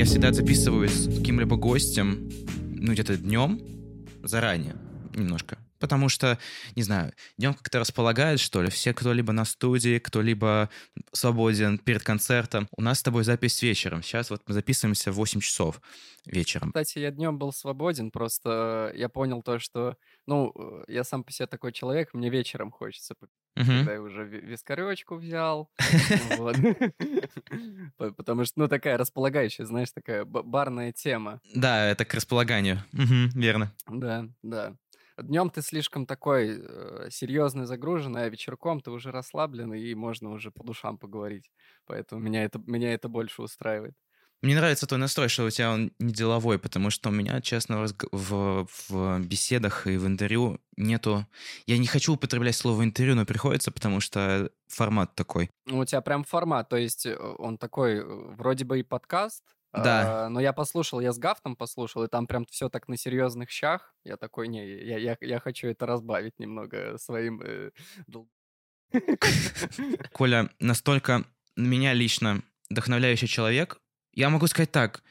Я всегда записываюсь с каким-либо гостем, ну, где-то днем, заранее, немножко. Потому что, не знаю, днем как-то располагает, что ли, все кто-либо на студии, кто-либо свободен перед концертом. У нас с тобой запись вечером. Сейчас вот мы записываемся в 8 часов вечером. Кстати, я днем был свободен, просто я понял то, что, ну, я сам по себе такой человек, мне вечером хочется Мгм. когда я уже ви- вискаречку взял, потому что, ну, такая располагающая, знаешь, такая ба- барная тема. Да, это к располаганию. Верно. Да, да. Днем ты слишком такой серьезный, загруженный, а вечерком ты уже расслабленный, и можно уже по душам поговорить. Поэтому меня это, меня это больше устраивает. Мне нравится твой настрой, что у тебя он не деловой, потому что у меня, честно, в, в беседах и в интервью нету... Я не хочу употреблять слово интервью, но приходится, потому что формат такой. Ну, у тебя прям формат, то есть э, он такой, э, вроде бы и подкаст, Да. а, но я послушал, я с Гафтом послушал, и там прям все так на серьезных щах. Я такой, не, я, я, я хочу это разбавить немного своим... э, Коля настолько на меня лично вдохновляющий человек. Я могу сказать так.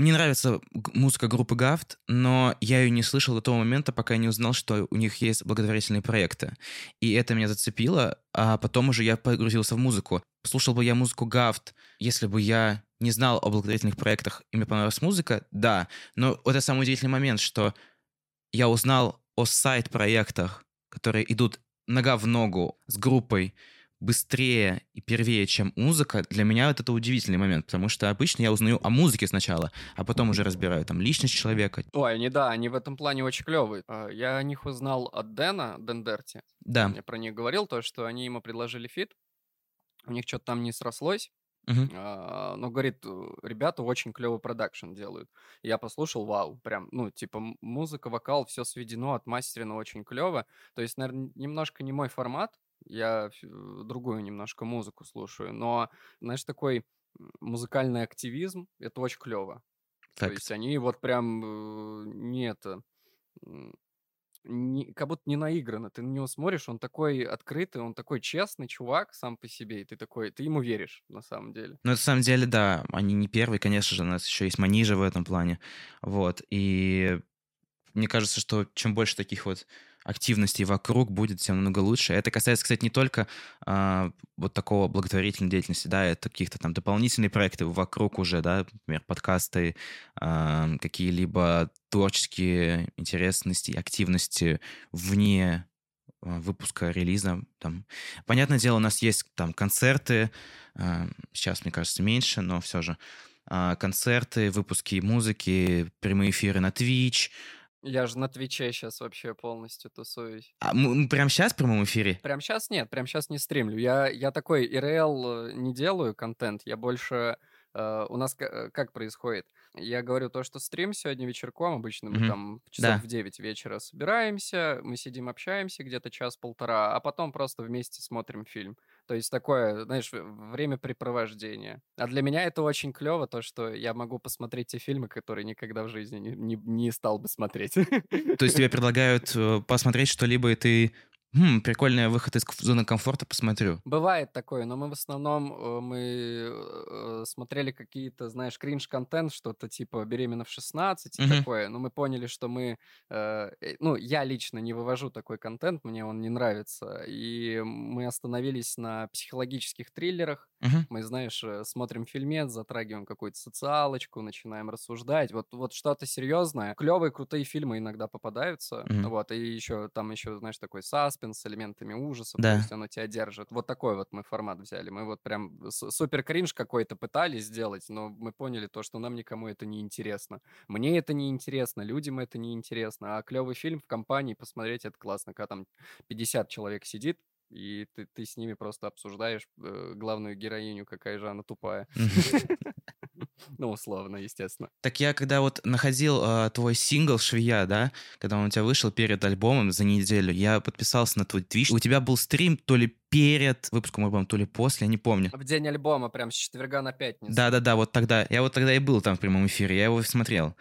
Мне нравится музыка группы Гафт, но я ее не слышал до того момента, пока я не узнал, что у них есть благотворительные проекты. И это меня зацепило, а потом уже я погрузился в музыку. Слушал бы я музыку Гафт, если бы я не знал о благотворительных проектах, и мне понравилась музыка, да. Но это самый удивительный момент, что я узнал о side -проектах, которые идут нога в ногу с группой быстрее и первее, чем музыка, для меня вот это удивительный момент, потому что обычно я узнаю о музыке сначала, а потом уже разбираю там личность человека. Ой, они, да, они в этом плане очень клевые. Я о них узнал от Дэна, Дендерти. Да. Я про них говорил, то, что они ему предложили feat, у них что-то там не срослось, Мгм. А, но говорит, ребята очень клевый продакшн делают. Я послушал, вау, прям, ну, типа, музыка, вокал, все сведено, отмастерено очень клево. То есть, наверное, немножко не мой формат, я э, другую немножко музыку слушаю, но, знаешь, такой музыкальный активизм, это очень клево. То Так. есть они вот прям э, не это, не- как будто не наиграно. Ты на него смотришь, он такой открытый, он такой честный чувак сам по себе, и ты такой, ты ему веришь на самом деле. Ну, на самом деле, да, они не первые, конечно же, у нас еще есть Манижа в этом плане, вот, и мне кажется, что чем больше таких вот активностей вокруг будет, тем намного лучше. Это касается, кстати, не только а, вот такого благотворительной деятельности, да, это каких-то там дополнительные проекты вокруг уже, да, например, подкасты, а, какие-либо творческие интересности, активности вне а, выпуска релиза. Там. Понятное дело, у нас есть там концерты, а, сейчас, мне кажется, меньше, но все же а, концерты, выпуски музыки, прямые эфиры на Twitch. Я же на Твиче сейчас вообще полностью тусуюсь. А мы, мы прямо сейчас в прямом эфире? Прям сейчас нет, прям сейчас не стримлю. Я, я такой ИРЛ э, не делаю контент, я больше... э, у нас э, как происходит? Я говорю то, что стрим сегодня вечерком, обычно мы Мгм. там часов Да. в 9 вечера собираемся, мы сидим, общаемся где-то час-полтора, а потом просто вместе смотрим фильм. То есть такое, знаешь, времяпрепровождение. А для меня это очень клево, то, что я могу посмотреть те фильмы, которые никогда в жизни не, не, не стал бы смотреть. То есть тебе предлагают э, посмотреть что-либо, и ты... Хм, прикольный выход из зоны комфорта, посмотрю. Бывает такое, но мы в основном э, мы э, смотрели какие-то, знаешь, кринж-контент, что-то типа «Беременна в 16» и Мгм. такое, но мы поняли, что мы, э, э, ну, я лично не вывожу такой контент, мне он не нравится, и мы остановились на психологических триллерах, Мгм. мы, знаешь, смотрим фильмец, затрагиваем какую-то социалочку, начинаем рассуждать, вот, вот что-то серьезное. Клевые, крутые фильмы иногда попадаются, Мгм. вот, и еще там еще, знаешь, такой саспенс с элементами ужасов, то Да. есть оно тебя держит. Вот такой вот мы формат взяли. Мы вот прям супер кринж какой-то пытались сделать, но мы поняли то, что нам никому это не интересно. Мне это не интересно, людям это не интересно, а клевый фильм в компании посмотреть это классно, когда там 50 человек сидит, и ты, ты с ними просто обсуждаешь э, главную героиню, какая же она тупая. Ну, условно, естественно. Так я когда вот находил э, твой сингл «Швея», да, когда он у тебя вышел перед альбомом за неделю, я подписался на твой твич. У тебя был стрим то ли перед выпуском альбома, то ли после, я не помню. В день альбома, прям с четверга на пятницу. Да-да-да, вот тогда. Я вот тогда и был там в прямом эфире, я его смотрел.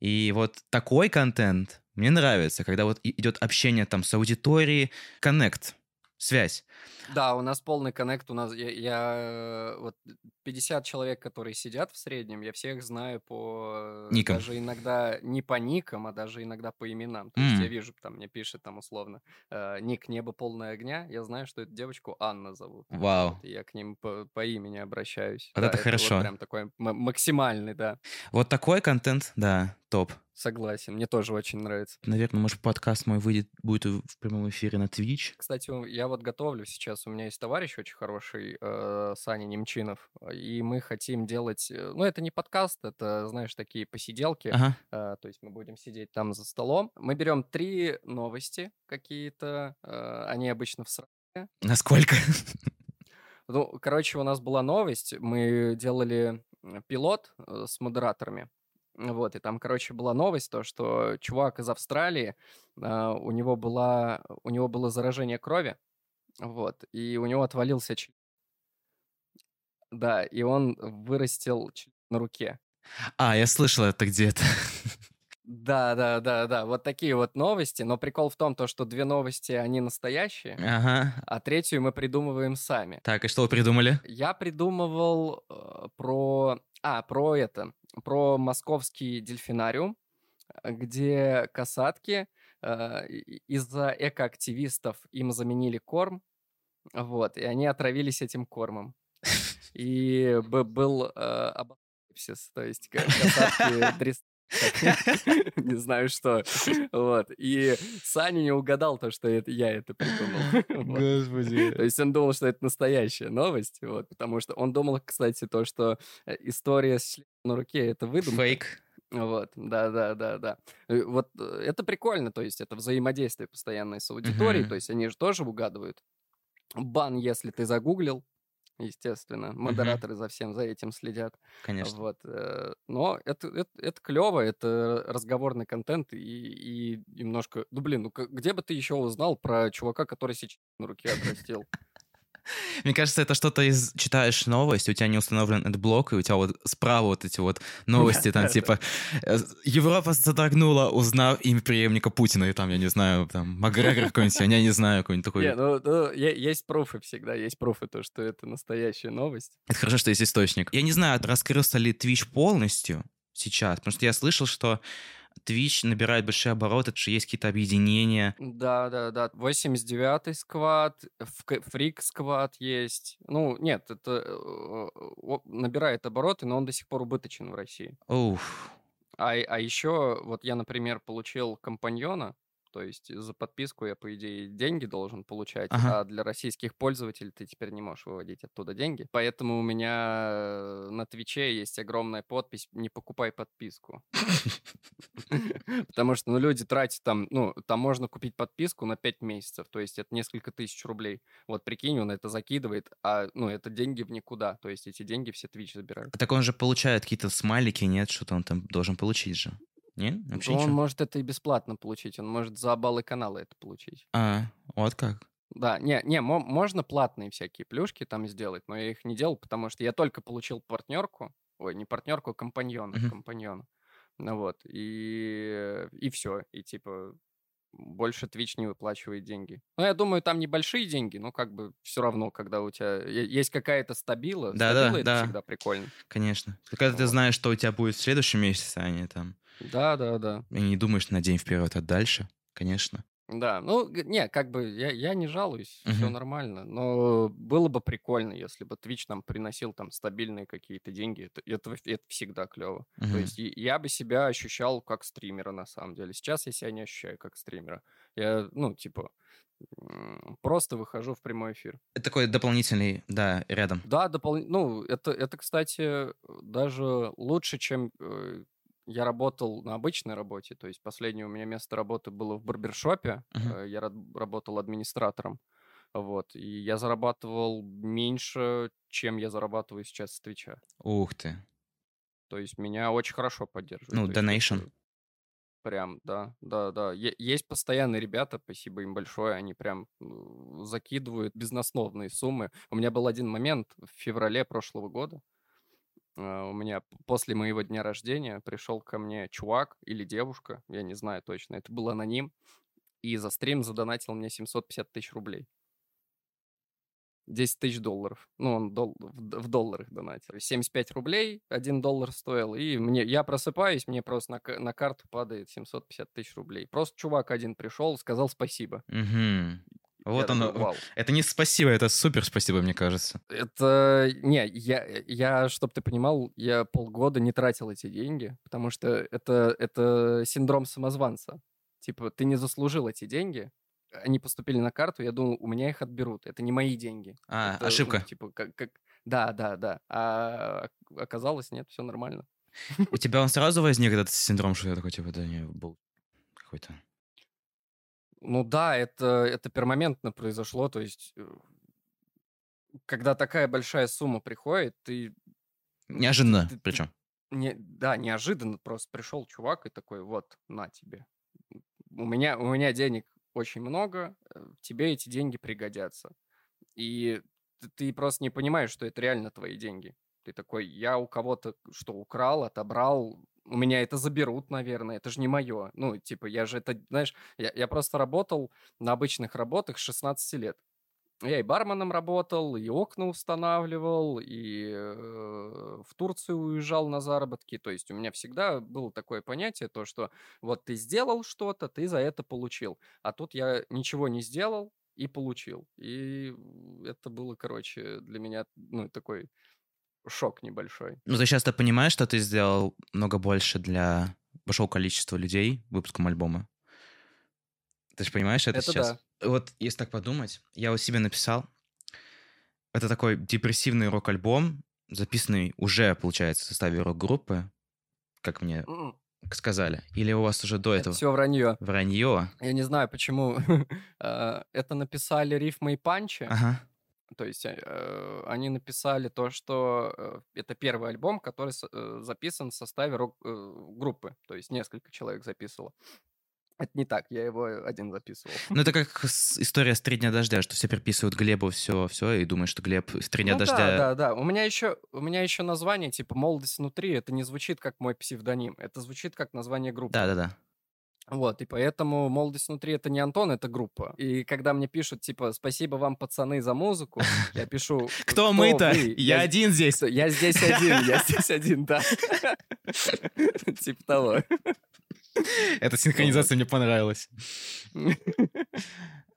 И вот такой контент мне нравится, когда вот идет общение там с аудиторией, коннект связь. Да, у нас полный коннект. У нас я, я э, вот 50 человек, которые сидят в среднем, я всех знаю по Никам. даже иногда не по никам, а даже иногда по именам. То есть я вижу, там мне пишет там условно э, ник небо полное огня, я знаю, что эту девочку Анна зовут. Вау. Вот, я к ним по, по имени обращаюсь. Вот Да, это вот хорошо. прям такой максимальный, да. Вот такой контент, да, топ. Согласен, мне тоже очень нравится. Наверное, может, подкаст мой выйдет, будет в прямом эфире на Twitch. Кстати, я вот готовлю сейчас, у меня есть товарищ очень хороший, э, Саня Немчинов, и мы хотим делать, э, ну, это не подкаст, это, знаешь, такие посиделки, ага. э, то есть мы будем сидеть там за столом, мы берем три новости какие-то, э, они обычно в сране. Насколько? Ну, короче, у нас была новость, мы делали пилот э, с модераторами, вот, и там, короче, была новость, то, что чувак из Австралии, а, у него была, у него было заражение крови, вот, и у него отвалился член. Да, и он вырастил на руке. А, я слышал это где-то. Да, да, да, да, вот такие вот новости, но прикол в том, то, что две новости, они настоящие, Ага. а третью мы придумываем сами. Так, и что вы придумали? Я придумывал э, про... А, про это. Про московский дельфинариум, э, где касатки э, из-за экоактивистов им заменили корм, вот, и они отравились этим кормом. И был э, апокалипсис, то есть ка- касатки не знаю что. Вот. И Саня не угадал то, что это я это придумал. Вот. То Господи. есть он думал, что это настоящая новость, вот, потому что он думал, кстати, то, что э, история с на руке — это выдумка. Фейк. Вот, да-да-да-да. Э, Вот э, это прикольно, то есть это взаимодействие постоянное с аудиторией, то есть они же тоже угадывают. Бан, если ты загуглил, естественно, модераторы за всем за этим следят. Конечно. Вот, э, но это, это, это клево, это разговорный контент и, и немножко... Ну, блин, ну где бы ты еще узнал про чувака, который сейчас на руке отрастил? Мне кажется, это что-то из... Читаешь новость, у тебя не установлен блок, и у тебя вот справа вот эти вот новости, там, типа, э, Европа содрогнула, узнав имя преемника Путина, и там, я не знаю, там, Макгрегор какой-нибудь, я не знаю, какой-нибудь такой. Не, ну, ну, есть пруфы всегда, есть пруфы, то, что это настоящая новость. Это хорошо, что есть источник. Я не знаю, раскрылся ли Twitch полностью сейчас, потому что я слышал, что Twitch набирает большие обороты, что есть какие-то объединения. Да, да, да. 89-й сквад, фрик сквад есть. Ну, нет, это э, набирает обороты, но он до сих пор убыточен в России. Уф. А, а еще, вот я, например, получил компаньона, то есть за подписку я, по идее, деньги должен получать, Ага. а для российских пользователей ты теперь не можешь выводить оттуда деньги. Поэтому у меня на Твиче есть огромная подпись «Не покупай подписку». Потому что, ну, люди тратят там, ну, там можно купить подписку на 5 месяцев, то есть это несколько тысяч рублей. Вот прикинь, он это закидывает, а, ну, это деньги в никуда, то есть эти деньги все Twitch забирают. Так он же получает какие-то смайлики, нет? Что-то он там должен получить же. Нет? Вообще он ничего? может это и бесплатно получить, он может за баллы канала это получить. А, вот как. Да, не, не, мо- можно платные всякие плюшки там сделать, но я их не делал, потому что я только получил партнерку, ой, не партнерку, а компаньона, Мгм. компаньона. Ну вот, и, и все, и типа больше Twitch не выплачивает деньги. Ну, я думаю, там небольшие деньги, но как бы все равно, когда у тебя есть какая-то стабила, Да-да, стабила это да. всегда прикольно. Конечно. Когда ты Вот. знаешь, что у тебя будет в следующем месяце, а не там... Да, да, да. И не думаешь на день вперед, а дальше, конечно. Да, ну, не, как бы я, я не жалуюсь, все Мгм. нормально, но было бы прикольно, если бы Twitch нам приносил там стабильные какие-то деньги, это, это, это всегда клево. То Мгм. есть я бы себя ощущал как стримера на самом деле. Сейчас я себя не ощущаю как стримера. Я, ну, типа, просто выхожу в прямой эфир. Это такой дополнительный, да, рядом. Да, дополнительно, ну, это, это, кстати, даже лучше, чем э, я работал на обычной работе. То есть последнее у меня место работы было в барбершопе. Э, Я работал администратором. Вот. И я зарабатывал меньше, чем я зарабатываю сейчас с Твича. Ух ты. То есть меня очень хорошо поддерживают. Ну, это Прям, да, да, да. Е- есть постоянные ребята, спасибо им большое, они прям закидывают безносновные суммы. У меня был один момент в феврале прошлого года. А, У меня после моего дня рождения пришел ко мне чувак или девушка, я не знаю точно, это был аноним, и за стрим задонатил мне 750 тысяч рублей. 10 тысяч долларов. Ну, он дол- в, долларах донатил. 75 рублей, 1 доллар стоил. И мне, я просыпаюсь, мне просто на, на карту падает 750 тысяч рублей. Просто чувак один пришел, сказал спасибо. Мгм. Вот Я оно. такой, Вау. Это не спасибо, это супер спасибо, мне кажется. Это... Не, я, я чтобы ты понимал, я полгода не тратил эти деньги, потому что это, это синдром самозванца. Типа, ты не заслужил эти деньги, они поступили на карту, я думал, у меня их отберут. Это не мои деньги. А, Это, ну, ошибка. типа, как, как... Да, да, да. А оказалось, нет, все нормально. У тебя он сразу возник этот синдром, что я такой, типа, да не, был какой-то. Ну да, это, это пермоментно произошло, то есть... э, Когда такая большая сумма приходит, ты Неожиданно, ты- причем. Не, да, неожиданно просто пришел чувак и такой, вот, на тебе. У меня, у меня денег очень много, э, тебе эти деньги пригодятся. И ты, ты просто не понимаешь, что это реально твои деньги. Ты такой, я у кого-то что, украл, отобрал, у меня это заберут, наверное, это же не мое. Ну, типа, я же это, знаешь, я, я просто работал на обычных работах с 16 лет. Я и барменом работал, и окна устанавливал, и э, в Турцию уезжал на заработки. То есть у меня всегда было такое понятие, то, что вот ты сделал что-то, ты за это получил. А тут я ничего не сделал и получил. И это было, короче, для меня, ну, такой шок небольшой. Ну, ты сейчас-то понимаешь, что ты сделал много больше для большого количества людей выпуском альбома? Ты же понимаешь это, Это сейчас? Вот если так подумать, я вот себе написал, это такой депрессивный рок-альбом, записанный уже, получается, в составе рок-группы, как мне М, сказали. Или у вас уже до Это этого все вранье. вранье? Я не знаю, почему э, это написали рифмы и панчи. Ага. То есть э, они написали то, что э, это первый альбом, который с- э, записан в составе рок-группы. То есть несколько человек записывало. Это не так, я его один записывал. Ну, это как с- история с «Три дня дождя», что все приписывают Глебу все, все, и думают, что Глеб в «Три дня Ну дождя» да, да, да. У меня еще, у меня еще название типа «Молодость внутри». Это не звучит как мой псевдоним. Это звучит как название группы. Да-да-да. Вот, и поэтому «Молодость внутри» — это не Антон, это группа. И когда мне пишут, типа, «Спасибо вам, пацаны, за музыку», я пишу... Кто мы-то? вы?» Я один здесь. Я здесь один, я здесь один, да. Типа того. Эта синхронизация мне понравилась.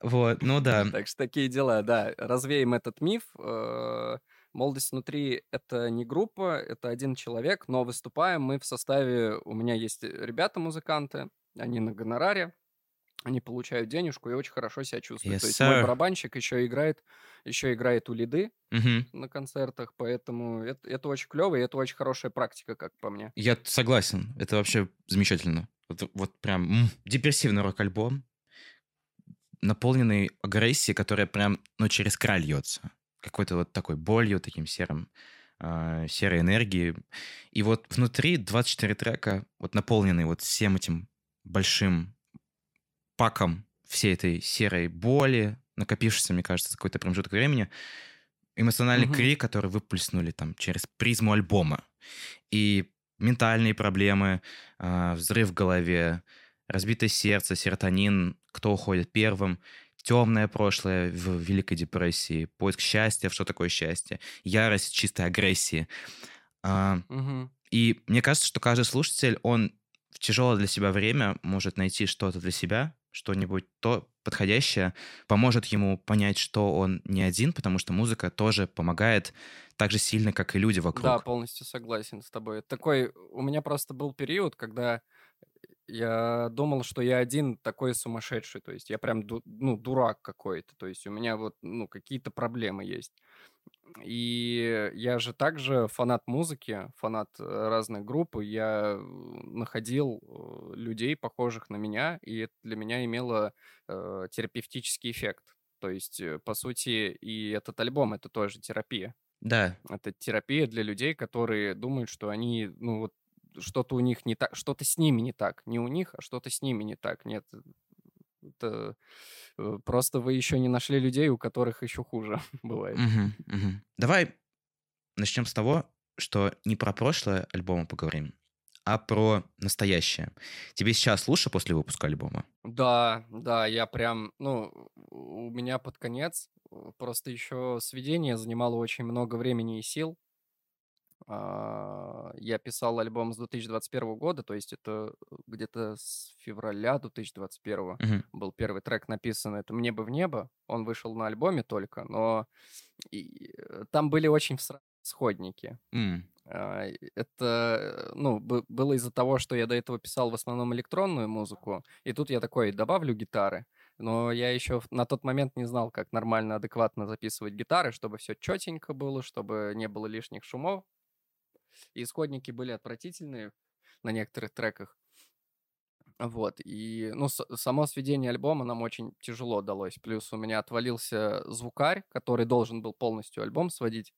Вот, ну да. Так что такие дела, да. Развеем этот миф. Э, Молодость внутри — это не группа, это один человек, но выступаем мы в составе... У меня есть ребята-музыканты, они на гонораре, они получают денежку и очень хорошо себя чувствуют. Yes, То есть мой барабанщик еще играет, еще играет у лиды Мгм. на концертах, поэтому это, это очень клево, и это очень хорошая практика, как по мне. Я согласен. Это вообще замечательно. Вот, вот прям м, депрессивный рок-альбом, наполненный агрессией, которая прям, ну, через край льется. Какой-то вот такой болью, таким серым, а, серой энергией. И вот внутри 24 трека, вот наполненные вот всем этим большим паком всей этой серой боли, накопившейся, мне кажется, за какой-то промежуток времени, эмоциональный Мгм. крик, который выплеснули там через призму альбома. И ментальные проблемы, а, взрыв в голове, разбитое сердце, серотонин, кто уходит первым, темное прошлое в Великой депрессии, поиск счастья, что такое счастье, ярость чистой агрессии. А, Мгм. и мне кажется, что каждый слушатель, он в тяжелое для себя время может найти что-то для себя, что-нибудь то подходящее, поможет ему понять, что он не один, потому что музыка тоже помогает так же сильно, как и люди вокруг. Да, полностью согласен с тобой. Такой, у меня просто был период, когда я думал, что я один такой сумасшедший, то есть я прям, ду- ну, дурак какой-то, то есть у меня вот, ну, какие-то проблемы есть. И я же также фанат музыки, фанат э, разных групп, и я э, находил э, людей, похожих на меня, и это для меня имело э, терапевтический эффект. То есть, по сути, и этот альбом — это тоже терапия. Да, Это терапия для людей, которые думают, что они, ну вот, что-то у них не так, что-то с ними не так. Не у них, а что-то с ними не так. Нет, это э, просто вы еще не нашли людей, у которых еще хуже бывает. Мгм, мгм. Давай начнем с того, что не про прошлое альбома поговорим, а про настоящее. Тебе сейчас лучше после выпуска альбома? Да, да, я прям, ну, у меня под конец э, просто еще сведение занимало очень много времени и сил. А, Я писал альбом с 2021 года, то есть это э, где-то с февраля 2021 Мгм. был первый трек написан. Это «Мне бы в небо». Он вышел на альбоме только, но и, э, там были очень всра- сходники. И Это, э, ну, бы- было из-за того, что я до этого писал в основном электронную музыку, и тут я такой добавлю гитары, но я еще на тот момент не знал, как нормально, адекватно записывать гитары, чтобы все четенько было, чтобы не было лишних шумов. И исходники были отвратительные на некоторых треках. Вот, и, ну, само сведение альбома нам очень тяжело далось. Плюс у меня отвалился звукарь, который должен был полностью альбом сводить.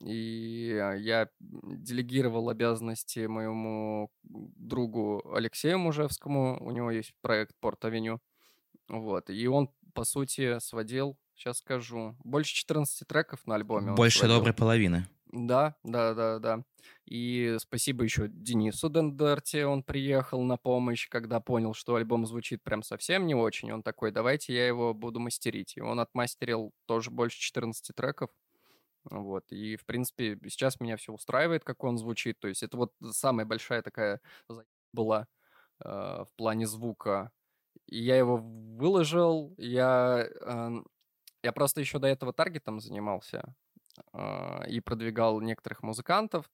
И а, я делегировал обязанности моему другу Алексею Мужевскому. У него есть проект Порт-Авеню. Вот, и он, по сути, сводил, сейчас скажу, больше 14 треков на альбоме Больше доброй половины. Да, да, да, да. И спасибо еще Денису Дендерте, он приехал на помощь, когда понял, что альбом звучит прям совсем не очень. Он такой, давайте я его буду мастерить. И он отмастерил тоже больше 14 треков. Вот, и, в принципе, сейчас меня все устраивает, как он звучит. То есть это вот самая большая такая была э, в плане звука. И я его выложил, я, э, я просто еще до этого таргетом занимался и продвигал некоторых музыкантов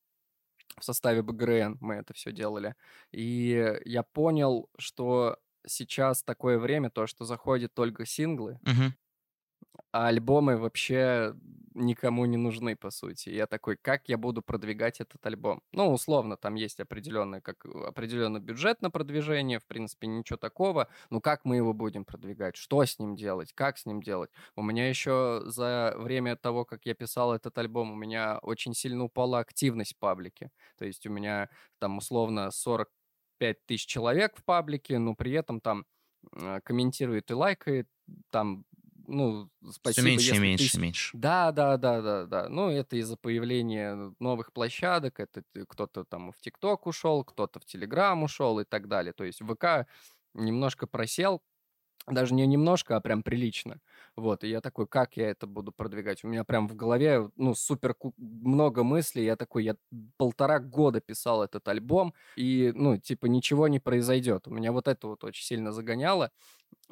в составе БГРН, мы это все делали. И я понял, что сейчас такое время, то, что заходят только синглы, Мгм. А альбомы вообще никому не нужны, по сути. Я такой, как я буду продвигать этот альбом? Ну, условно, там есть определенный, как, определенный бюджет на продвижение, в принципе, ничего такого. Ну, как мы его будем продвигать? Что с ним делать? Как с ним делать? У меня еще за время того, как я писал этот альбом, у меня очень сильно упала активность в паблике. То есть у меня там условно 45 тысяч человек в паблике, но при этом там э, комментирует и лайкает, там, ну, Все спасибо, меньше и меньше тысяч- меньше. да, да, да, да, да. Ну, это из-за появления новых площадок. Это ты- кто-то там в ТикТок ушел, кто-то в Телеграм ушел и так далее. То есть ВК немножко просел, даже не немножко, а прям прилично. Вот, и я такой, как я это буду продвигать? У меня прям в голове, ну, супер много мыслей. Я такой, я полтора года писал этот альбом, и, ну, типа, ничего не произойдет. У меня вот это вот очень сильно загоняло.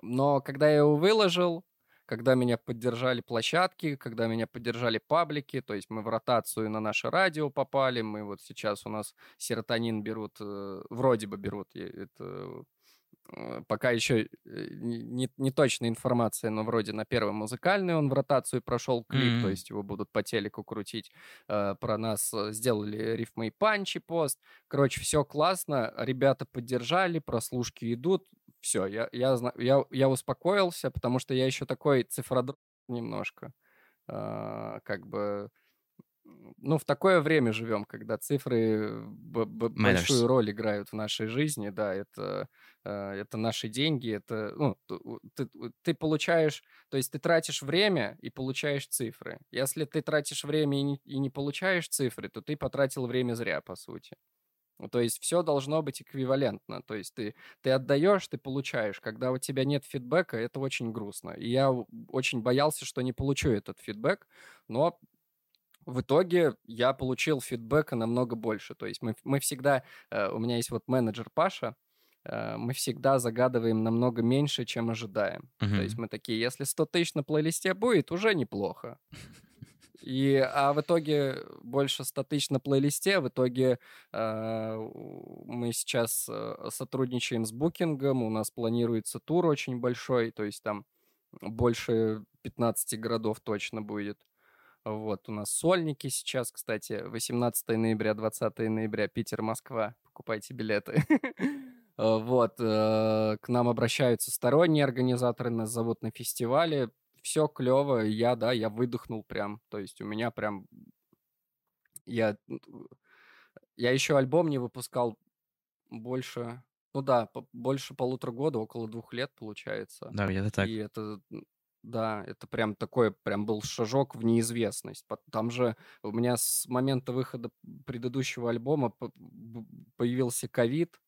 Но когда я его выложил, когда меня поддержали площадки, когда меня поддержали паблики, то есть мы в ротацию на наше радио попали, мы вот сейчас у нас серотонин берут, э, вроде бы берут, это пока еще не, не точная информация, но вроде на первый музыкальный он в ротацию прошел клип, то Мгм. есть его будут по телеку крутить. Э, Про нас э, сделали рифмы и панчи пост. Короче, все классно, ребята поддержали, прослушки идут, все, я, я, я, я успокоился, потому что я еще такой цифродрот немножко. Как бы, ну, в такое время живем, когда цифры большую роль играют в нашей жизни, да, это, э, это наши деньги, это, ну, ты, ты получаешь, то есть ты тратишь время и получаешь цифры. Если ты тратишь время и не, и не получаешь цифры, то ты потратил время зря, по сути. Ну, То есть все должно быть эквивалентно. То есть ты, ты отдаешь, ты получаешь. Когда у тебя нет фидбэка, это очень грустно. И я очень боялся, что не получу этот фидбэк, но в итоге я получил фидбэка намного больше. То есть мы, мы всегда, э, у меня есть вот менеджер Паша, э, мы всегда загадываем намного меньше, чем ожидаем. То есть мы такие, если 100 тысяч на плейлисте будет, уже неплохо. И, а в итоге больше 100 тысяч на плейлисте. В итоге э, мы сейчас э, сотрудничаем с букингом. У нас планируется тур очень большой. То есть там больше 15 городов точно будет. Вот, у нас сольники сейчас, кстати, 18 ноября, 20 ноября, Питер, Москва. Покупайте билеты. Э, Вот, э, к нам обращаются сторонние организаторы, нас зовут на фестивале. Все клево, я, да, я выдохнул прям. То есть у меня прям... Я, я еще альбом не выпускал больше... Ну да, больше полутора года, около двух лет получается. Да, где-то так. И это, Да, это прям такой, прям был шажок в неизвестность. Там же у меня с момента выхода предыдущего альбома появился ковид,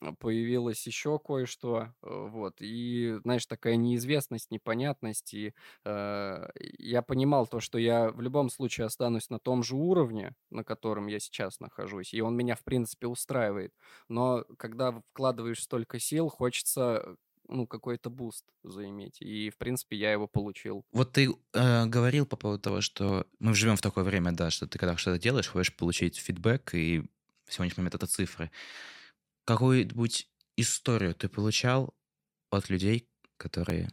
а, появилось еще кое-что, э, вот, и, знаешь, такая неизвестность, непонятность, и э, я понимал то, что я в любом случае останусь на том же уровне, на котором я сейчас нахожусь, и он меня, в принципе, устраивает, но когда вкладываешь столько сил, хочется, ну, какой-то буст заиметь, и, в принципе, я его получил. Вот ты э, говорил по поводу того, что мы живем в такое время, да, что ты когда что-то делаешь, хочешь получить фидбэк, и в сегодняшний момент это цифры. Какую-нибудь историю ты получал от людей, которые...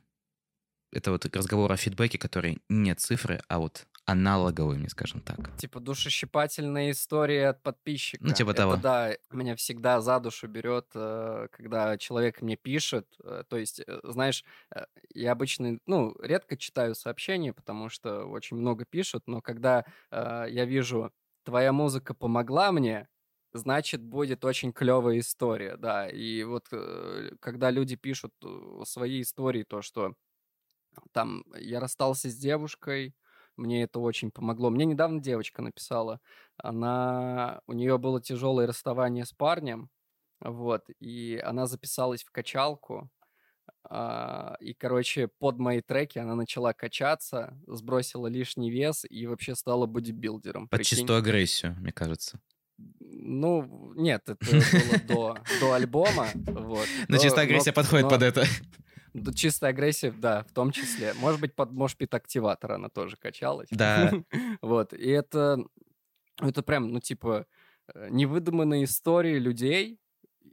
Это вот разговор о фидбэке, который не цифры, а вот аналоговыми, скажем так. Типа душещипательная история от подписчика. Ну, типа Это того. да, меня всегда за душу берет, э, когда человек мне пишет. э, То есть, э, знаешь, я обычно, ну, редко читаю сообщения, потому что очень много пишут, но когда я вижу, твоя музыка помогла мне, значит, будет очень клевая история, да. И вот когда люди пишут свои истории, то, что там я расстался с девушкой, мне это очень помогло. Мне недавно девочка написала, она, у нее было тяжелое расставание с парнем, вот, и она записалась в качалку, а, и, короче, под мои треки она начала качаться, сбросила лишний вес и вообще стала бодибилдером. Под Прикинь. чистую агрессию, мне кажется. Ну, нет, это было до, до альбома, вот. Но Но- чистая агрессия но- подходит но- под это. Да, чистая агрессия, да, в том числе. Может быть, под мошпит активатор она тоже качалась. Да. Вот, и это, это прям, ну, типа, э, невыдуманные истории людей,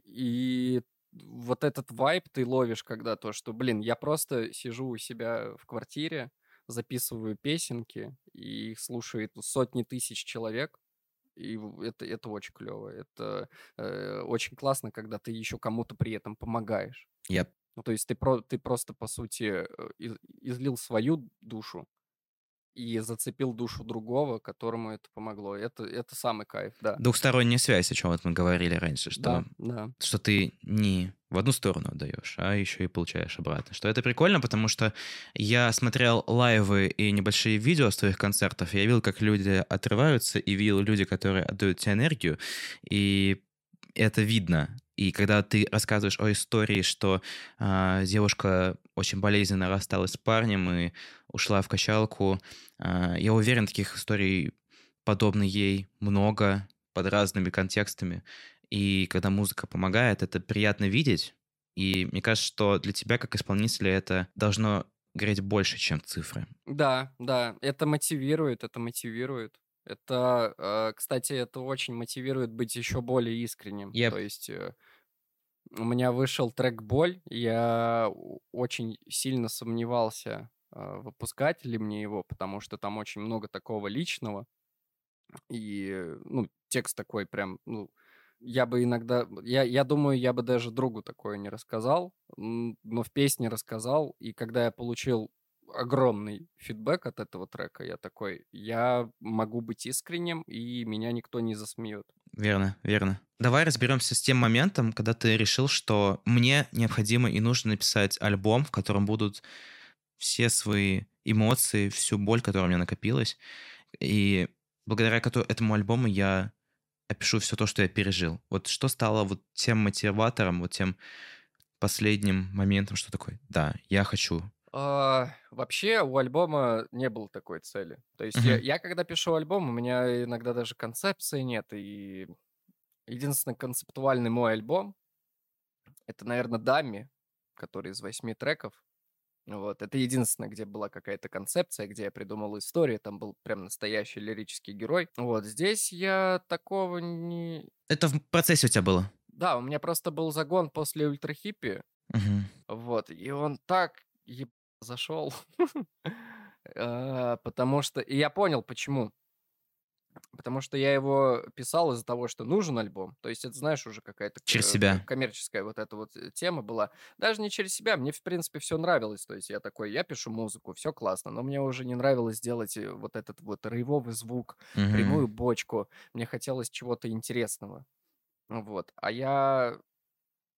и вот этот вайб ты ловишь, когда то, что, блин, я просто сижу у себя в квартире, записываю песенки, и их слушает сотни тысяч человек, и это, это очень клево. Это э, очень классно, когда ты еще кому-то при этом помогаешь. Я Ну, то есть ты, про, ты просто, по сути, э, из- излил свою душу и зацепил душу другого, которому это помогло. Это, это самый кайф, да. Двухсторонняя связь, о чем вот мы говорили раньше, что Да, да. что ты не в одну сторону отдаешь, а еще и получаешь обратно. Что это прикольно, потому что я смотрел лайвы и небольшие видео с твоих концертов, я видел, как люди отрываются, и видел люди, которые отдают тебе энергию, и это видно. И когда ты рассказываешь о истории, что а, девушка очень болезненно рассталась с парнем и ушла в качалку, а, я уверен, таких историй подобно ей много под разными контекстами. И когда музыка помогает, это приятно видеть. И мне кажется, что для тебя, как исполнителя, это должно гореть больше, чем цифры. Да, да, это мотивирует, это мотивирует. Это, э, кстати, это очень мотивирует быть еще более искренним. Yep. То есть э, у меня вышел трек «Боль», я очень сильно сомневался, э, выпускать ли мне его, потому что там очень много такого личного. И, ну, текст такой прям, ну, я бы иногда, я, я думаю, я бы даже другу такое не рассказал, но в песне рассказал, и когда я получил огромный фидбэк от этого трека, я такой, я могу быть искренним, и меня никто не засмеет. Верно, верно. Давай разберемся с тем моментом, когда ты решил, что мне необходимо и нужно написать альбом, в котором будут все свои эмоции, всю боль, которая у меня накопилась. И благодаря этому альбому я опишу все то, что я пережил. Вот что стало вот тем мотиватором, вот тем последним моментом, что такое, да, я хочу. А, вообще у альбома не было такой цели. То есть я, я когда пишу альбом, у меня иногда даже концепции нет. И единственный концептуальный мой альбом это, наверное, Дами, который из восьми треков. Вот, это единственное, где была какая-то концепция, где я придумал историю, там был прям настоящий лирический герой. Вот, здесь я такого не... Это в процессе у тебя было? Да, у меня просто был загон после ультрахиппи, Мгм. вот, и он так еб... зашел. А, Потому что... И я понял, почему. Потому что я его писал из-за того, что нужен альбом. То есть это, знаешь, уже какая-то Через э, себя. коммерческая вот эта вот э, тема была. Даже не через себя. Мне, в принципе, все нравилось. То есть я такой, я пишу музыку, все классно. Но мне уже не нравилось делать э, вот этот вот рейвовый звук, Мгм. прямую бочку. Мне хотелось чего-то интересного. Вот. А я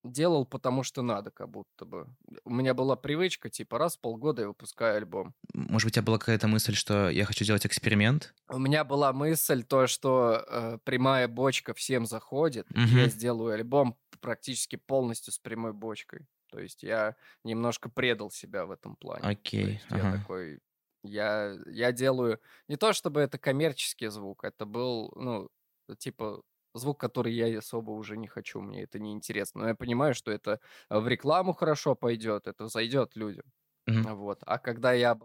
делал, потому что надо, как будто бы. У меня была привычка, типа, раз в полгода я выпускаю альбом. Может быть, у тебя была какая-то мысль, что я хочу сделать эксперимент? У меня была мысль, то, что э, прямая бочка всем заходит, и я сделаю альбом практически полностью с прямой бочкой. То есть я немножко предал себя в этом плане. Окей, есть я ага. такой, я, я делаю не то, чтобы это коммерческий звук, это был, ну, типа звук, который я особо уже не хочу, мне это не интересно. Но я понимаю, что это э, в рекламу хорошо пойдет, это зайдет людям. Мгм. Вот. А когда я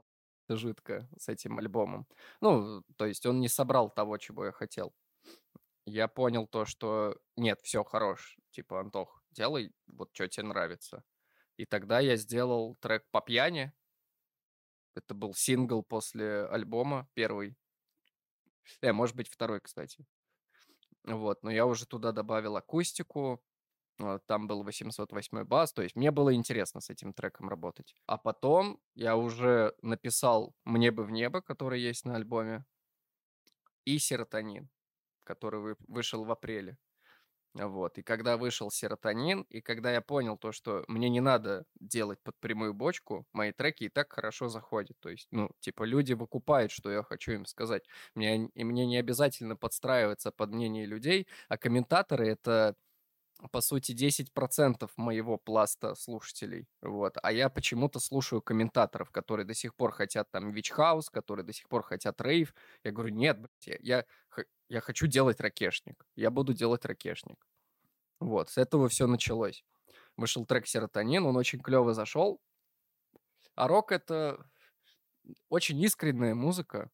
жидко с этим альбомом, ну, то есть он не собрал того, чего я хотел. Я понял то, что нет, все хорош. Типа, Антох, делай вот что тебе нравится. И тогда я сделал трек по пьяни. Это был сингл после альбома, первый. Э, может быть, второй, кстати. Вот, но я уже туда добавил акустику, там был 808 бас, то есть мне было интересно с этим треком работать. А потом я уже написал «Мне бы в небо», который есть на альбоме, и «Серотонин», который вы- вышел в апреле. Вот. И когда вышел серотонин, и когда я понял то, что мне не надо делать под прямую бочку, мои треки и так хорошо заходят. То есть, ну, типа, люди выкупают, что я хочу им сказать. Мне, и мне не обязательно подстраиваться под мнение людей, а комментаторы — это, по сути, 10% моего пласта слушателей. Вот. А я почему-то слушаю комментаторов, которые до сих пор хотят там Вич-хаус, которые до сих пор хотят рейв. Я говорю, нет, блядь, я, я, хочу делать ракешник. Я буду делать ракешник. Вот, с этого все началось. Вышел трек «Серотонин», он очень клево зашел. А рок — это очень искренняя музыка,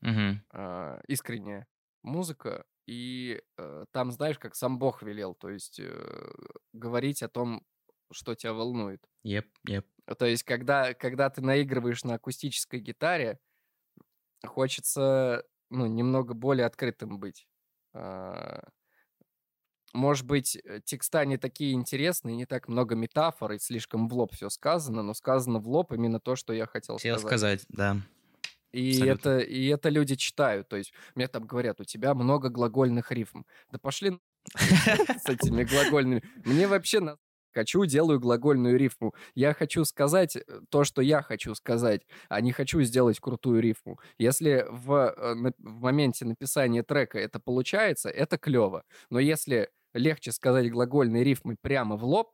Мгм. а, искренняя музыка, и э, там, знаешь, как сам Бог велел, то есть э, говорить о том, что тебя волнует. Еп, еп. То есть когда, когда ты наигрываешь на акустической гитаре, хочется, ну, немного более открытым быть. А, Может быть, э, текста не такие интересные, не так много метафор, и слишком в лоб все сказано, но сказано в лоб именно то, что я хотел Хотел сказать. сказать, да. И Абсолютно. это, и это люди читают. То есть мне там говорят, у тебя много глагольных рифм. Да пошли с этими глагольными. Мне вообще на хочу, делаю глагольную рифму. Я хочу сказать э, то, что я хочу сказать, а не хочу сделать крутую рифму. Если в, э, в моменте написания трека это получается, это клево. Но если легче сказать глагольные рифмы прямо в лоб,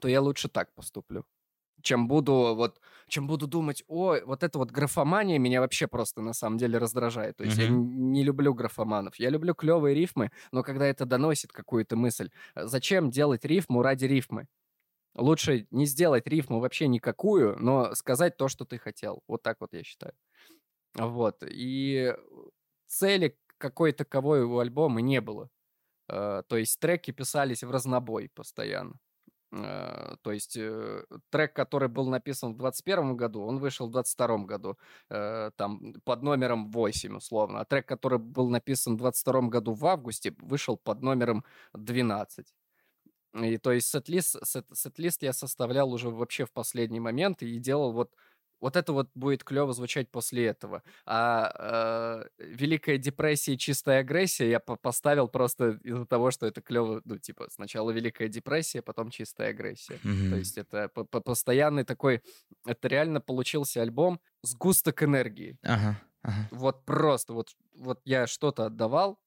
то я лучше так поступлю. Чем буду вот, чем буду думать, ой, вот это вот графомания меня вообще просто на самом деле раздражает. То есть я Мгм. н- не люблю графоманов. Я люблю клевые рифмы, но когда это доносит какую-то мысль, э, зачем делать рифму ради рифмы? Лучше не сделать рифму вообще никакую, но сказать то, что ты хотел. Вот так вот я считаю. Вот. И цели какой таковой у альбома не было. Э, То есть треки писались в разнобой постоянно. Э, То есть э, трек, который был написан в 2021 году, он вышел в 2022 году, э, там под номером 8 условно. А трек, который был написан в 2022 году в августе, вышел под номером 12. И то есть сет-лист, сет, сет-лист я составлял уже вообще в последний момент и делал вот вот это вот будет клево звучать после этого. А э, Великая депрессия и чистая агрессия я по- поставил просто из-за того, что это клево, ну, типа, сначала Великая депрессия, потом чистая агрессия. То Мгм. есть это по- по- постоянный такой, это реально получился альбом сгусток энергии. Ага, ага. Вот просто, вот, вот я что-то отдавал,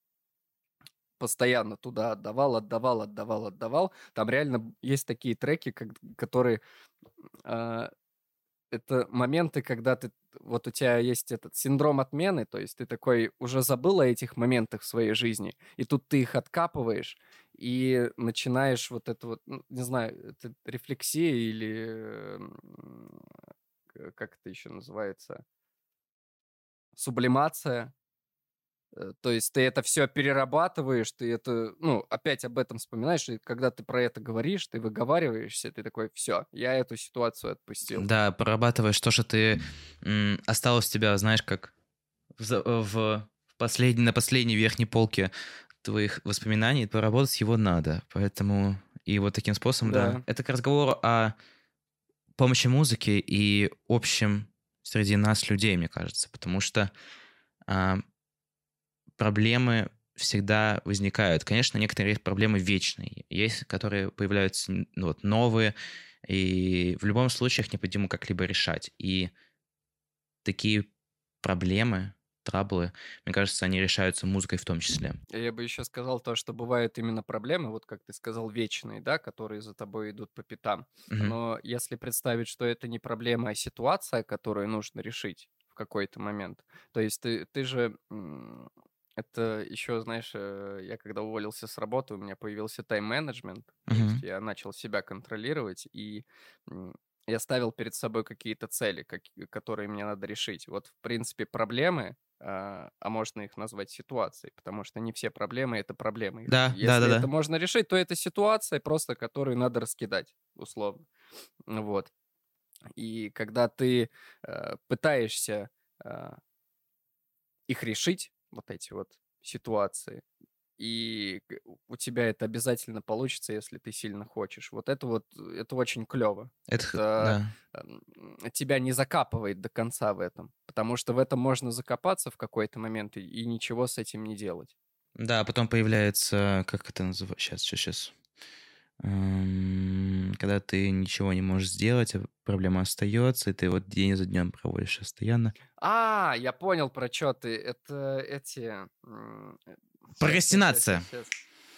постоянно туда отдавал, отдавал, отдавал, отдавал. Там реально есть такие треки, как- которые... а, это моменты, когда ты... Вот у тебя есть этот синдром отмены, то есть ты такой уже забыл о этих моментах в своей жизни, и тут ты их откапываешь, и начинаешь вот это вот, ну, не знаю, это рефлексия или... Как это еще называется? Сублимация. Э, То есть ты это все перерабатываешь, ты это, ну, опять об этом вспоминаешь, и когда ты про это говоришь, ты выговариваешься, ты такой, все, я эту ситуацию отпустил. Да, прорабатываешь то, что ты осталось у тебя, знаешь, как в, за- в последней, на последней верхней полке твоих воспоминаний, поработать его надо. Поэтому и вот таким способом, да. Да. Это к разговору о помощи музыки и общем среди нас людей, мне кажется. Потому что а, проблемы всегда возникают. Конечно, некоторые проблемы вечные. Есть, которые появляются ну, вот, новые, и в любом случае их необходимо как-либо решать. И такие проблемы, траблы, мне кажется, они решаются музыкой в том числе. Я бы еще сказал то, что бывают именно проблемы, вот как ты сказал, вечные, да, которые за тобой идут по пятам. Мгм. Но если представить, что это не проблема, а ситуация, которую нужно решить в какой-то момент, то есть ты, ты же... Это еще, знаешь, э, я когда уволился с работы, у меня появился тайм-менеджмент, Мгм. я начал себя контролировать, и я ставил перед собой какие-то цели, как- которые мне надо решить. Вот, в принципе, проблемы, а а можно их назвать ситуацией, потому что не все проблемы это проблемы. Да, Если да, да, это да. можно решить, то это ситуация просто, которую надо раскидать, условно. Вот. И когда ты э, пытаешься э, их решить, вот эти вот ситуации, и у тебя это обязательно получится, если ты сильно хочешь. Вот это вот, это очень клево. Это, Это да. эм, тебя не закапывает до конца в этом, потому что в этом можно закопаться в какой-то момент и, и ничего с этим не делать. Да, а потом появляется, как это называется, сейчас, сейчас, сейчас. Когда ты ничего не можешь сделать, а проблема остается, и ты вот день за днем проводишь постоянно. А, я понял, про что ты. Это эти... э, Прокрастинация. щас.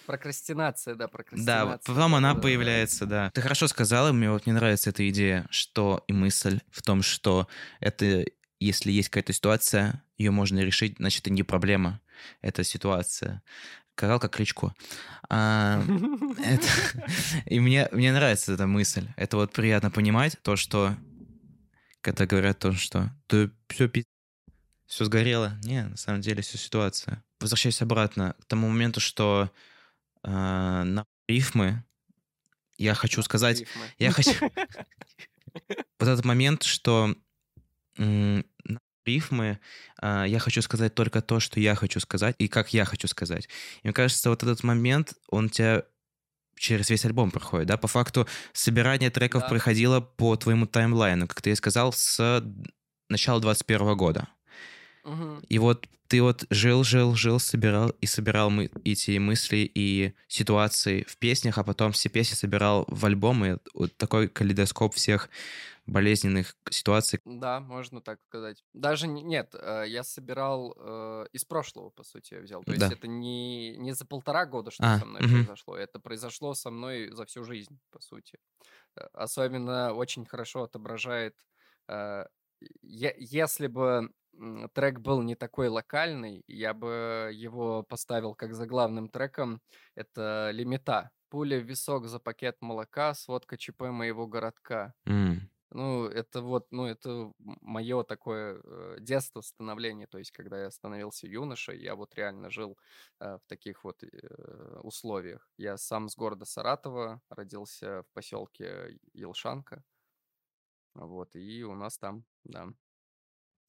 Прокрастинация, да, Да, прокрастинация. вот потом она да-да-да-да-да. появляется, да. Ты хорошо сказала, мне вот не нравится эта идея, что и мысль в том, что это, если есть какая-то ситуация, ее можно решить, значит, это не проблема, это ситуация. Коралл как Кличко. А, это... И мне, мне нравится эта мысль. Это вот приятно понимать, то, что когда говорят то, что ты все все сгорело. Не, на самом деле все ситуация. Возвращаясь обратно к тому моменту, что э, на рифмы я хочу сказать, рифмы. я хочу... Вот этот момент, что рифмы а, я хочу сказать только то, что я хочу сказать, и как я хочу сказать. И мне кажется, вот этот момент, он тебя через весь альбом проходит, да? По факту собирание треков Да. проходило по твоему таймлайну, как ты и сказал, с начала 21 года. И вот ты вот жил, жил, жил, собирал и собирал мы эти мысли и ситуации в песнях, а потом все песни собирал в альбом, и вот такой калейдоскоп всех болезненных ситуаций. Да, можно так сказать. Даже не- нет, э, я собирал э, из прошлого, по сути, я взял. То есть Да. это не, не за полтора года, что А, со мной мгм. произошло, это произошло со мной за всю жизнь, по сути. Э, Особенно очень хорошо отображает, э, если бы трек был не такой локальный, я бы его поставил как заглавным треком. Это «Лимита». Пуля в висок за пакет молока, сводка ЧП моего городка. М, Ну, это вот, ну, это мое такое э, детство, становление. То есть, когда я становился юношей, я вот реально жил э, в таких вот э, условиях. Я сам с города Саратова, родился в поселке Елшанка. Вот, и у нас там, да,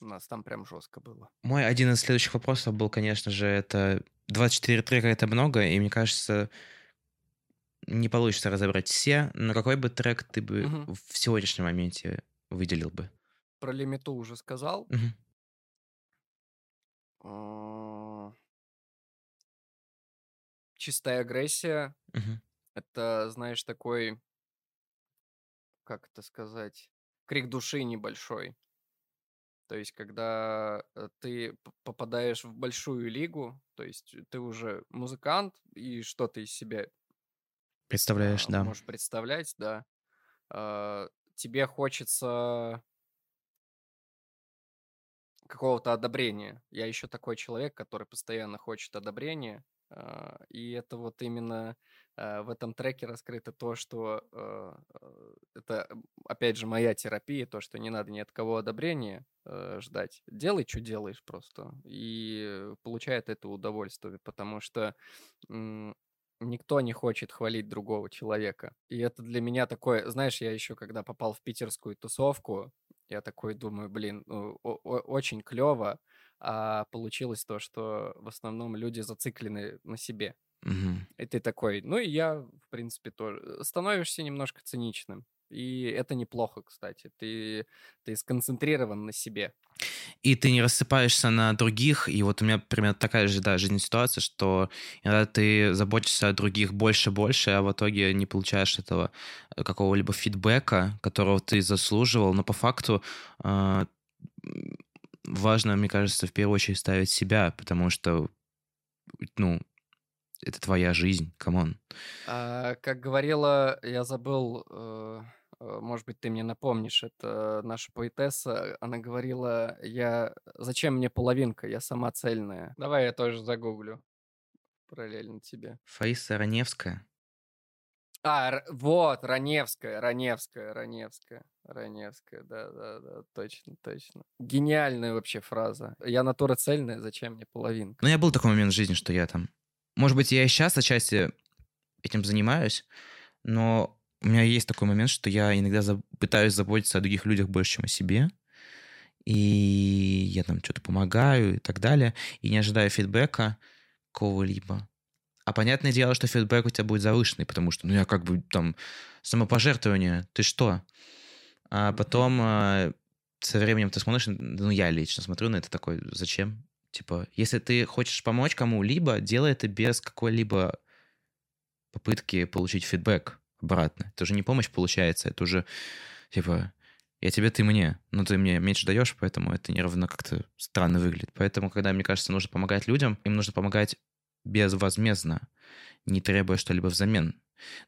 у нас там прям жестко было. Мой один из следующих вопросов был, конечно же, это 24 трека это много, и мне кажется, не получится разобрать все, но какой бы трек ты бы Мгм. в сегодняшнем моменте выделил бы? Про лимиту уже сказал. А, Чистая агрессия. Мгм. Это, знаешь, такой, как это сказать, крик души небольшой. То есть, когда э, ты попадаешь в большую лигу, то есть ты уже музыкант, и что ты из себя Представляешь, а, да. можешь представлять, да, а, тебе хочется какого-то одобрения. Я еще такой человек, который постоянно хочет одобрения, а, и это вот именно а, в этом треке раскрыто то, что а, это, опять же, моя терапия, то, что не надо ни от кого одобрения э, ждать. Делай, что делаешь просто, и получай от этого удовольствие, потому что никто не хочет хвалить другого человека. И это для меня такое, знаешь, я еще когда попал в питерскую тусовку, я такой думаю, блин, очень клево, а получилось то, что в основном люди зациклены на себе. Мгм. И ты такой, ну и я, в принципе, тоже становишься немножко циничным. И это неплохо, кстати. Ты, ты сконцентрирован на себе. И ты не рассыпаешься на других. И вот у меня примерно такая же да, жизненная ситуация, что иногда ты заботишься о других больше-больше, а в итоге не получаешь этого э, какого-либо фидбэка, которого ты заслуживал. Но по факту э, важно, мне кажется, в первую очередь ставить себя, потому что, ну, это твоя жизнь, come on. А, как говорила, я забыл, э, э, может быть, ты мне напомнишь, это наша поэтесса, она говорила, я, зачем мне половинка, я сама цельная. Давай я тоже загуглю параллельно тебе. Фаиса Раневская. А, Р- вот, Раневская, Раневская, Раневская, Раневская, да-да-да, точно, точно. Гениальная вообще фраза. Я натура цельная, зачем мне половинка? Ну, меня был такой момент в жизни, что я там... Может быть, я и сейчас отчасти этим занимаюсь, но у меня есть такой момент, что я иногда за- пытаюсь заботиться о других людях больше, чем о себе. И я там что-то помогаю и так далее. И не ожидаю фидбэка какого-либо. А понятное дело, что фидбэк у тебя будет завышенный, потому что, ну, я как бы там самопожертвование, ты что? А потом а, со временем ты смотришь, ну, я лично смотрю на это такой, зачем? Типа, если ты хочешь помочь кому-либо, делай это без какой-либо попытки получить фидбэк обратно. Это уже не помощь получается, это уже, типа, я тебе, ты мне. Но ты мне меньше даешь, поэтому это не равно как-то странно выглядит. Поэтому, когда, мне кажется, нужно помогать людям, им нужно помогать безвозмездно, не требуя что-либо взамен.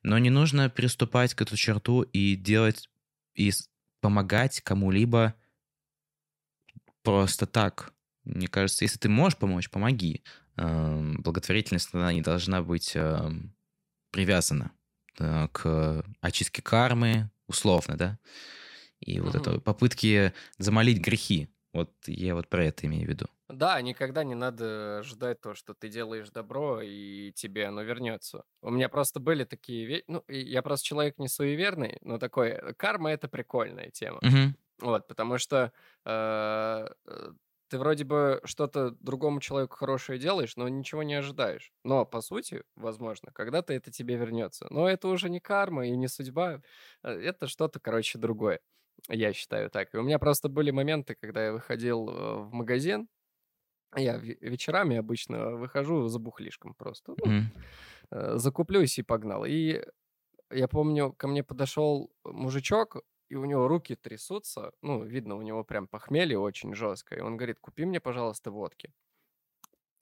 Но не нужно приступать к эту черту и делать, и помогать кому-либо просто так. Мне кажется, если ты можешь помочь, помоги. Эм, Благотворительность, она не должна быть эм, привязана к очистке кармы, условно, да? И вот Мгм. это попытки замолить грехи. Вот я вот про это имею в виду. Да, никогда не надо ждать то, что ты делаешь добро, и тебе оно вернется. У меня просто были такие вещи... Ну, я просто человек не суеверный, но такой... э, Карма — это прикольная тема. Мгм. Вот, потому что э, э, ты вроде бы что-то другому человеку хорошее делаешь, но ничего не ожидаешь. Но, по сути, возможно, когда-то это тебе вернется. Но это уже не карма и не судьба. э, Это что-то, короче, другое. Я считаю так. И у меня просто были моменты, когда я выходил э, в магазин, я ве- вечерами обычно выхожу за бухлишком просто. Ну, э, закуплюсь и погнал. И я помню, ко мне подошел мужичок, и у него руки трясутся. Ну, видно, у него прям похмелье очень жесткое. И он говорит, купи мне, пожалуйста, водки.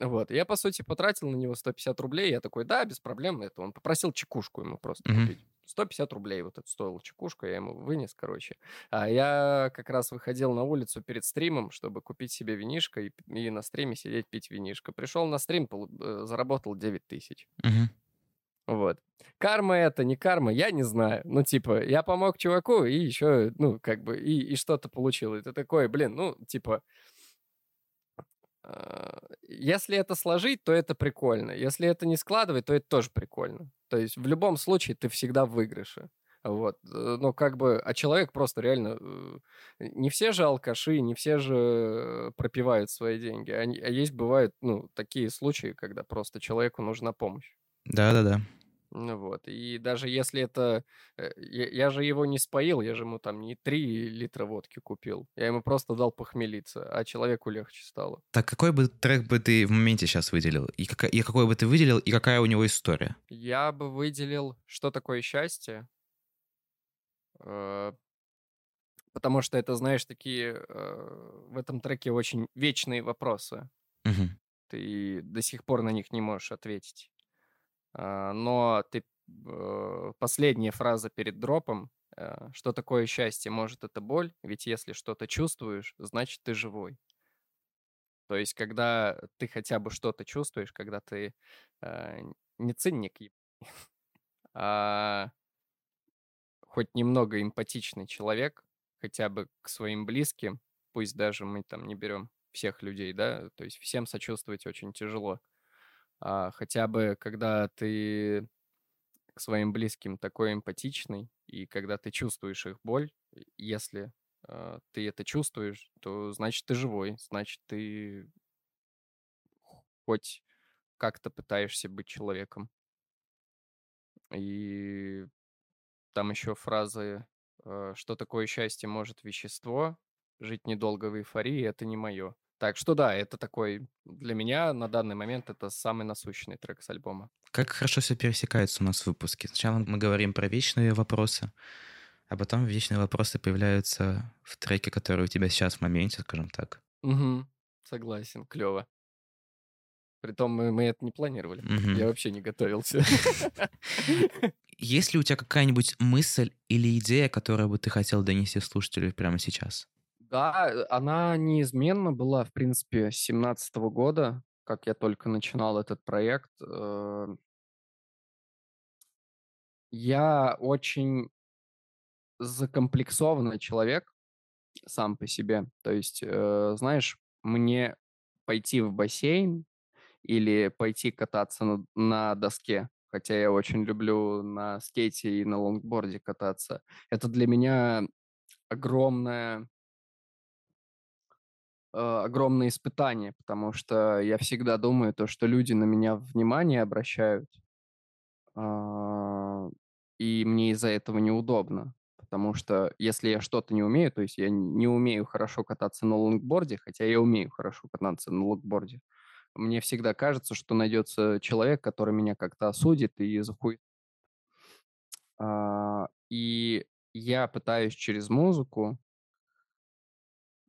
Вот, я, по сути, потратил на него 150 рублей. Я такой, да, без проблем. Это он попросил чекушку ему просто Мгм. купить. 150 рублей вот это стоила чекушка, я ему вынес, короче. А я как раз выходил на улицу перед стримом, чтобы купить себе винишко и, и на стриме сидеть пить винишко. Пришел на стрим, э, заработал 9 тысяч. Мгм. Вот. Карма это, не карма, я не знаю. Ну, типа, я помог чуваку и еще, ну, как бы, и, и что-то получил. И ты такой, блин, ну, типа, а, если это сложить, то это прикольно. Если это не складывать, то это тоже прикольно. То есть в любом случае ты всегда в выигрыше. Вот. э, Ну, как бы, а человек просто реально... э, Не все же алкаши, не все же э, пропивают свои деньги. А есть, бывают, ну, такие случаи, когда просто человеку нужна помощь. Да-да-да. Ну вот, и даже если это... э, Я, я же его не споил, я же ему там не 3 литра водки купил. Я ему просто дал похмелиться, а человеку легче стало. Так какой бы трек бы ты в моменте сейчас выделил? И, какая, и какой бы ты выделил, и какая у него история? Я бы выделил, что такое счастье. э, Потому что это, знаешь, такие... э, В этом треке очень вечные вопросы. Мгм. Ты до сих пор на них не можешь ответить. А, Но ты... э, Последняя фраза перед дропом. э, Что такое счастье? Может, это боль? Ведь если что-то чувствуешь, значит, ты живой. То есть, когда ты хотя бы что-то чувствуешь, когда ты э, не цинник, а хоть немного эмпатичный человек, хотя бы к своим близким, пусть даже мы там не берем всех людей, да, то есть всем сочувствовать очень тяжело. А хотя бы когда ты к своим близким такой эмпатичный, и когда ты чувствуешь их боль, и если э, ты это чувствуешь, то значит ты живой, значит ты хоть как-то пытаешься быть человеком. И там еще фразы э, что такое счастье может вещество, жить недолго в эйфории, это не мое. Так что да, это такой, для меня на данный момент это самый насущный трек с альбома. Как хорошо все пересекается у нас в выпуске. Сначала мы говорим про вечные вопросы, а потом вечные вопросы появляются в треке, который у тебя сейчас в моменте, скажем так. Угу, согласен, клево. Притом мы, мы это не планировали. Мгм. Я вообще не готовился. Есть ли у тебя какая-нибудь мысль или идея, которую бы ты хотел донести слушателю прямо сейчас? Да, э, она неизменно была, в принципе, с 17 года, как я только начинал этот проект. Э. Я очень закомплексованный человек сам по себе. То есть, э, знаешь, мне пойти в бассейн или пойти кататься на, на доске, хотя я очень люблю на скейте и на лонгборде кататься. Это для меня огромное э, огромное испытание, потому что я всегда думаю то, что люди на меня внимание обращают, а, и мне из-за этого неудобно, потому что если я что-то не умею, то есть я не умею хорошо кататься на лонгборде, хотя я умею хорошо кататься на лонгборде, мне всегда кажется, что найдется человек, который меня как-то осудит и захуй. А, и я пытаюсь через музыку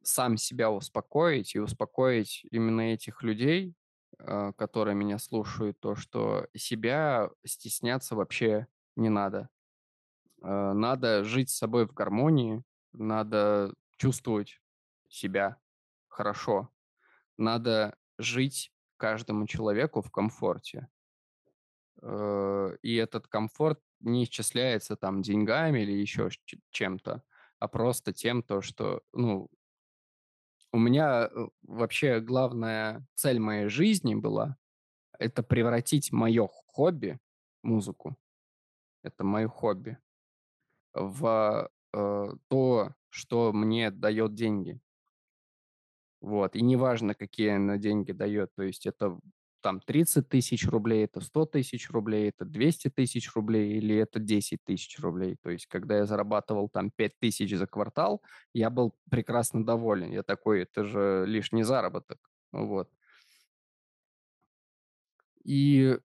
сам себя успокоить и успокоить именно этих людей, а, которые меня слушают, то, что себя стесняться вообще не надо. А, надо жить с собой в гармонии, надо чувствовать себя хорошо, надо жить каждому человеку в комфорте. Э, и этот комфорт не исчисляется там деньгами или еще чем-то, а просто тем, то, что, ну, у меня э, вообще главная цель моей жизни была это превратить мое хобби, музыку, это мое хобби, в э, то, что мне дает деньги. Вот. И неважно, какие она деньги дает. То есть это там 30 тысяч рублей, это 100 тысяч рублей, это 200 тысяч рублей или это 10 тысяч рублей. То есть когда я зарабатывал там 5 тысяч за квартал, я был прекрасно доволен. Я такой, это же лишний заработок. Вот. И,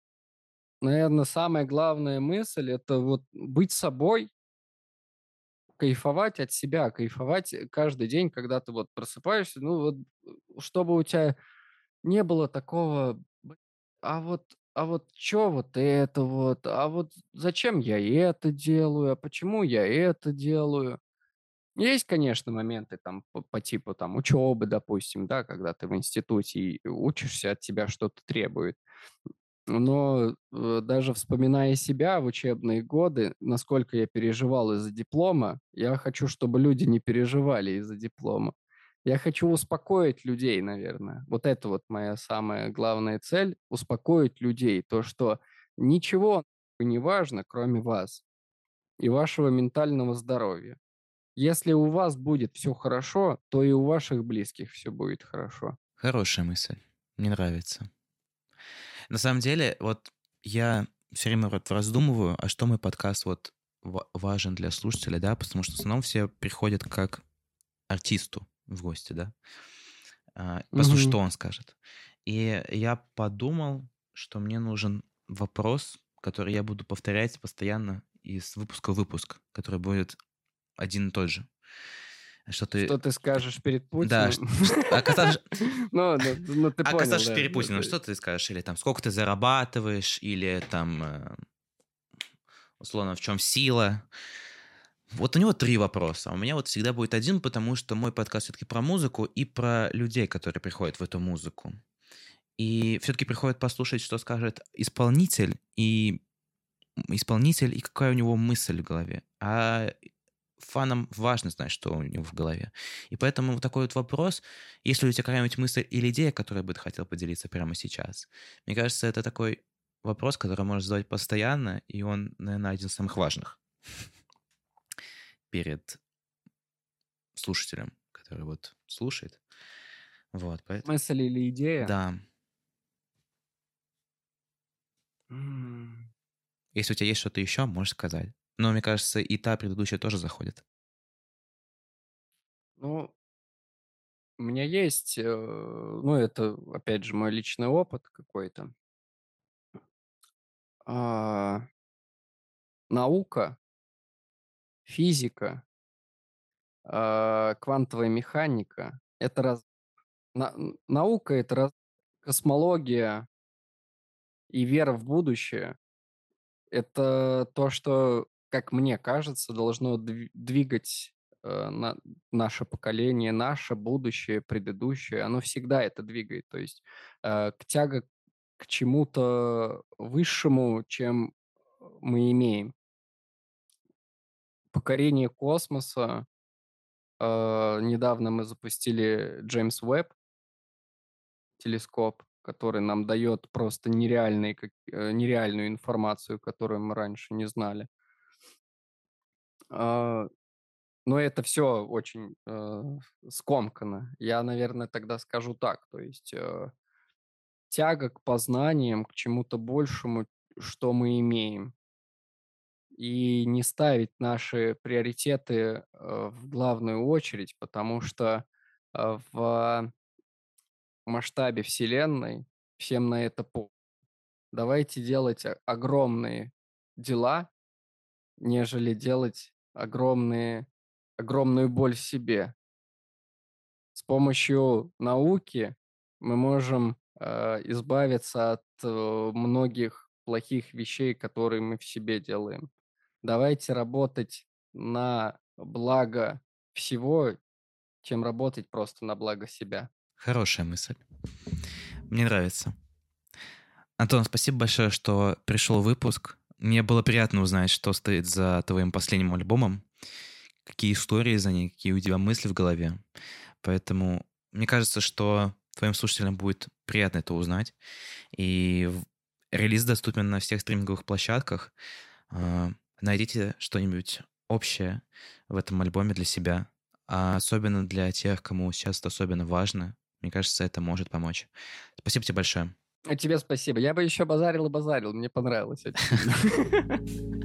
наверное, самая главная мысль – это вот быть собой, кайфовать от себя, кайфовать каждый день, когда ты вот просыпаешься, ну вот, чтобы у тебя не было такого, а вот, а вот что вот это вот, а вот зачем я это делаю, а почему я это делаю. Есть, конечно, моменты там по, по типу там учебы, допустим, да, когда ты в институте и учишься, от тебя что-то требует. Но э, даже вспоминая себя в учебные годы, насколько я переживал из-за диплома, я хочу, чтобы люди не переживали из-за диплома. Я хочу успокоить людей, наверное. Вот это вот моя самая главная цель – успокоить людей. То, что ничего не важно, кроме вас и вашего ментального здоровья. Если у вас будет все хорошо, то и у ваших близких все будет хорошо. Хорошая мысль. Мне нравится. На самом деле, вот я все время вот раздумываю, а что мой подкаст вот важен для слушателя, да, потому что в основном все приходят как артисту в гости, да, а, послушать, mm-hmm. что он скажет. И я подумал, что мне нужен вопрос, который я буду повторять постоянно из выпуска в выпуск, который будет один и тот же. Что ты... Что ты скажешь перед Путиным? Да, оказавшись... ну, ну, ну, ты Оказавшись да. перед Путиным, что ты скажешь? Или там, сколько ты зарабатываешь, или там, э, условно, в чем сила? Вот у него три вопроса. А у меня вот всегда будет один, потому что мой подкаст все-таки про музыку и про людей, которые приходят в эту музыку. И все-таки приходят послушать, что скажет исполнитель, и исполнитель, и какая у него мысль в голове. А фанам важно знать, что у него в голове. И поэтому вот такой вот вопрос, если у тебя какая-нибудь мысль или идея, которой бы ты хотел поделиться прямо сейчас, мне кажется, это такой вопрос, который можно задавать постоянно, и он, наверное, один из самых важных перед слушателем, который вот слушает. Вот, поэтому... Мысль или идея? Да. Если у тебя есть что-то еще, можешь сказать. Но мне кажется, и та предыдущая тоже заходит. Ну, у меня есть, э, ну, это, опять же, мой личный опыт какой-то. А, наука, физика, а, квантовая механика- это раз на наука- это раз космология и вера в будущее. Это то, что, как мне кажется, должно дви двигать, э, на наше поколение, наше будущее, предыдущее. Оно всегда это двигает. То есть, э, тяга к чему-то высшему, чем мы имеем. Покорение космоса. Э, недавно мы запустили Джеймс Уэбб телескоп, который нам дает просто нереальные как э, нереальную информацию, которую мы раньше не знали. А, но это все очень, э, скомканно. Я, наверное, тогда скажу так, то есть, э, тяга к познаниям, к чему-то большему, что мы имеем. И не ставить наши приоритеты, э, в главную очередь, потому что, э, в масштабе Вселенной всем на это по Давайте делать огромные дела, нежели делать огромные огромную боль себе. С помощью науки мы можем, э, избавиться от, э, многих плохих вещей, которые мы в себе делаем. Давайте работать на благо всего, чем работать просто на благо себя. Хорошая мысль. Мне нравится. Антон, спасибо большое, что пришел выпуск. Мне было приятно узнать, что стоит за твоим последним альбомом, какие истории за ней, какие у тебя мысли в голове. Поэтому мне кажется, что твоим слушателям будет приятно это узнать. И релиз доступен на всех стриминговых площадках. Найдите что-нибудь общее в этом альбоме для себя, а особенно для тех, кому сейчас это особенно важно. Мне кажется, это может помочь. Спасибо тебе большое. А тебе спасибо. Я бы еще базарил и базарил. Мне понравилось это